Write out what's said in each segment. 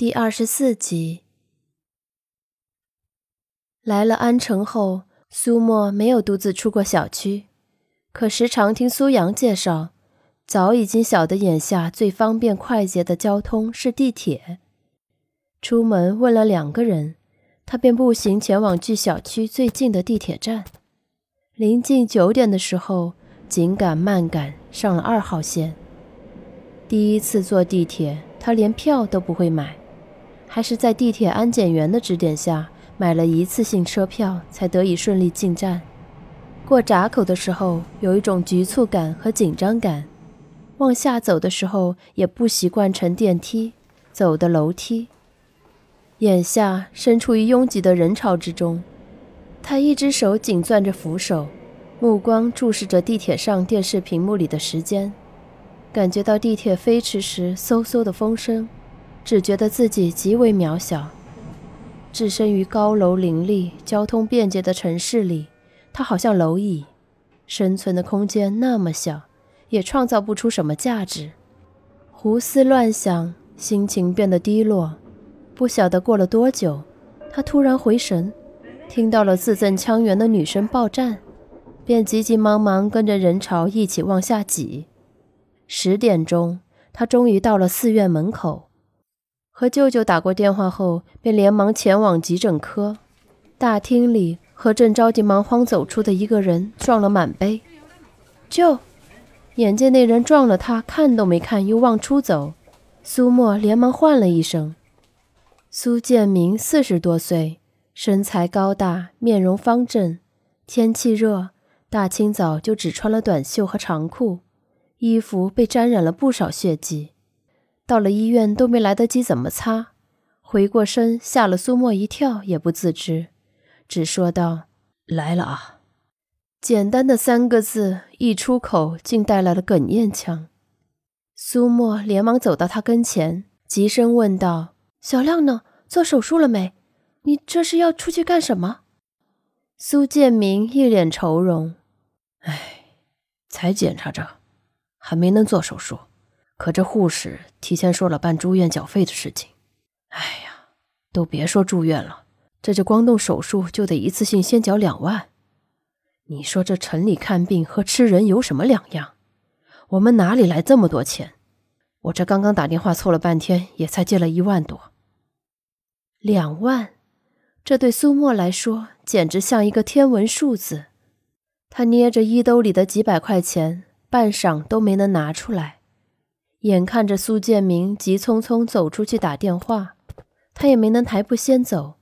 第二十四集，来了安城后，苏沫没有独自出过小区，可时常听苏阳介绍，早已经晓得眼下最方便快捷的交通是地铁。出门问了两个人，他便步行前往距小区最近的地铁站。临近九点的时候，紧赶慢赶上了二号线。第一次坐地铁，他连票都不会买。还是在地铁安检员的指点下买了一次性车票，才得以顺利进站。过闸口的时候，有一种局促感和紧张感；往下走的时候，也不习惯乘电梯，走的楼梯。眼下身处于拥挤的人潮之中，他一只手紧攥着扶手，目光注视着地铁上电视屏幕里的时间，感觉到地铁飞驰时嗖嗖的风声。只觉得自己极为渺小，置身于高楼林立、交通便捷的城市里，他好像蝼蚁，生存的空间那么小，也创造不出什么价值。胡思乱想，心情变得低落。不晓得过了多久，他突然回神，听到了字正腔圆的女声报站，便急急忙忙跟着人潮一起往下挤。十点钟，他终于到了寺院门口。和舅舅打过电话后，便连忙前往急诊科。大厅里，和正着急忙慌走出的一个人撞了满杯。舅，眼见那人撞了他，看都没看，又往出走。苏沫连忙唤了一声。苏建明四十多岁，身材高大，面容方正。天气热，大清早就只穿了短袖和长裤，衣服被沾染了不少血迹。到了医院都没来得及怎么擦，回过身吓了苏沫一跳，也不自知，只说道：“来了啊。”简单的三个字一出口，竟带来了哽咽腔。苏沫连忙走到他跟前，急声问道：“小亮呢？做手术了没？你这是要出去干什么？”苏建明一脸愁容：“哎，才检查着，还没能做手术。”可这护士提前说了办住院缴费的事情，哎呀，都别说住院了，这就光动手术就得一次性先缴两万。你说这城里看病和吃人有什么两样？我们哪里来这么多钱？我这刚刚打电话凑了半天，也才借了一万多。两万，这对苏沫来说简直像一个天文数字。他捏着衣兜里的几百块钱，半晌都没能拿出来。眼看着苏建明急匆匆走出去打电话，他也没能抬步先走。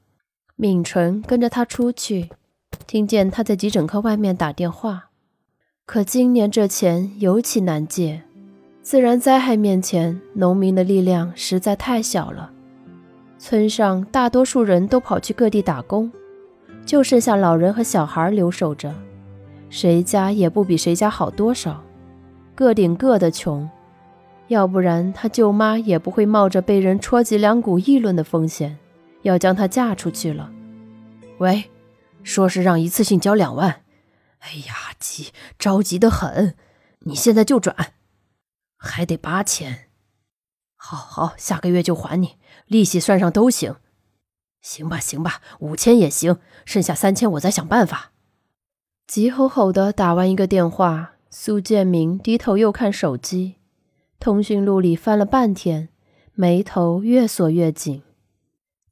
敏纯跟着他出去，听见他在急诊科外面打电话。可今年这钱尤其难借，自然灾害面前，农民的力量实在太小了。村上大多数人都跑去各地打工，就剩下老人和小孩留守着，谁家也不比谁家好多少，各顶各的穷。要不然，他舅妈也不会冒着被人戳脊梁骨议论的风险，要将她嫁出去了。喂，说是让一次性交两万，哎呀，急，着急的很。你现在就转，还得八千。好好，下个月就还你，利息算上都行。行吧，行吧，五千也行，剩下三千我再想办法。急吼吼的打完一个电话，苏建明低头又看手机。通讯录里翻了半天，眉头越锁越紧。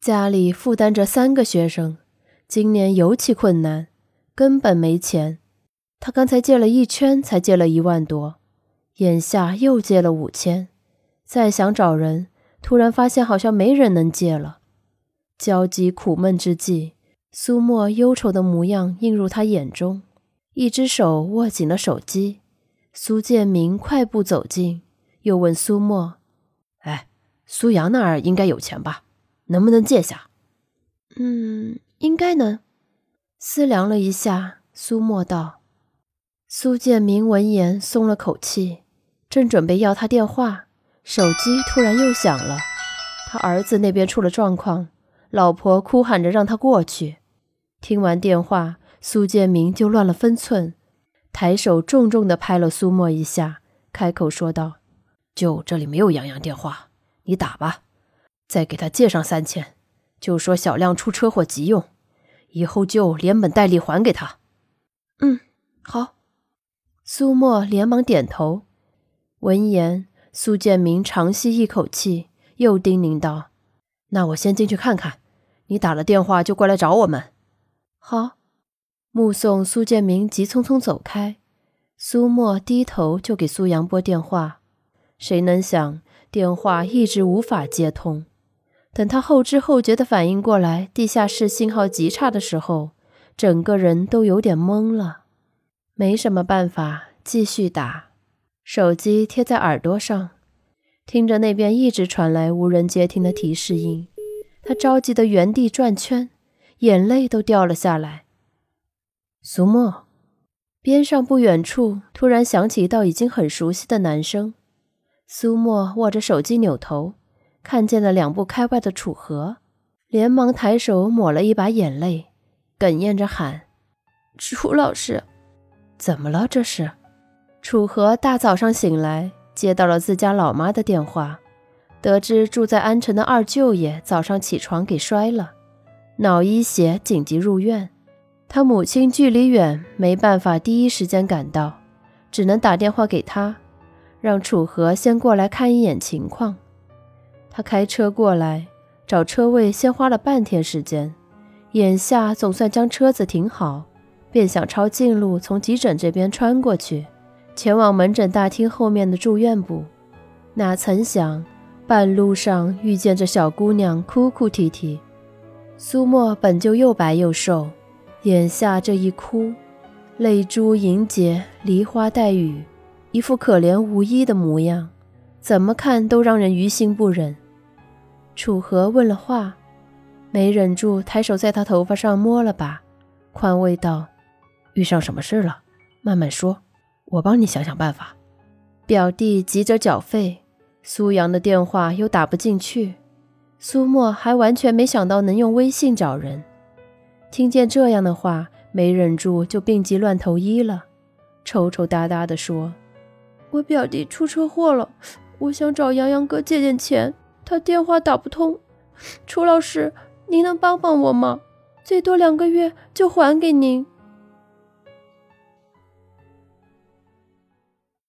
家里负担着三个学生，今年尤其困难，根本没钱。他刚才借了一圈，才借了一万多，眼下又借了五千。再想找人，突然发现好像没人能借了。焦急苦闷之际，苏沫忧愁的模样映入他眼中，一只手握紧了手机。苏建明快步走近。又问苏沫：“哎，苏阳那儿应该有钱吧？能不能借下？”“嗯，应该能。”思量了一下，苏沫道。苏建明闻言松了口气，正准备要他电话，手机突然又响了。他儿子那边出了状况，老婆哭喊着让他过去。听完电话，苏建明就乱了分寸，抬手重重地拍了苏沫一下，开口说道。就这里没有洋洋电话，你打吧。再给他借上三千，就说小亮出车祸急用，以后就连本带利还给他。嗯，好。苏沫连忙点头。闻言，苏建明长吸一口气，又叮咛道：“那我先进去看看，你打了电话就过来找我们。”好。目送苏建明急匆匆走开，苏沫低头就给苏阳拨电话。谁能想，电话一直无法接通。等他后知后觉的反应过来，地下室信号极差的时候，整个人都有点懵了。没什么办法，继续打。手机贴在耳朵上，听着那边一直传来无人接听的提示音，他着急的原地转圈，眼泪都掉了下来。苏沫，边上不远处突然响起一道已经很熟悉的男声。苏沫握着手机扭头，看见了两步开外的楚河，连忙抬手抹了一把眼泪，哽咽着喊：“楚老师。”怎么了？这是楚河大早上醒来，接到了自家老妈的电话，得知住在安城的二舅爷早上起床给摔了，脑溢血，紧急入院。他母亲距离远，没办法第一时间赶到，只能打电话给他，让楚河先过来看一眼情况。他开车过来，找车位先花了半天时间，眼下总算将车子停好。便想抄近路从急诊这边穿过去，前往门诊大厅后面的住院部。哪曾想，半路上遇见这小姑娘哭哭啼啼。苏沫本就又白又瘦，眼下这一哭，泪珠盈睫，梨花带雨，一副可怜无依的模样，怎么看都让人于心不忍。楚河问了话，没忍住抬手在他头发上摸了把，宽慰道。遇上什么事了？慢慢说，我帮你想想办法。表弟急着缴费，苏阳的电话又打不进去，苏沫还完全没想到能用微信找人。听见这样的话，没忍住就病急乱投医了，抽抽搭搭地说：“我表弟出车祸了，我想找杨洋哥借点钱，他电话打不通。楚老师，您能帮帮我吗？最多两个月就还给您。”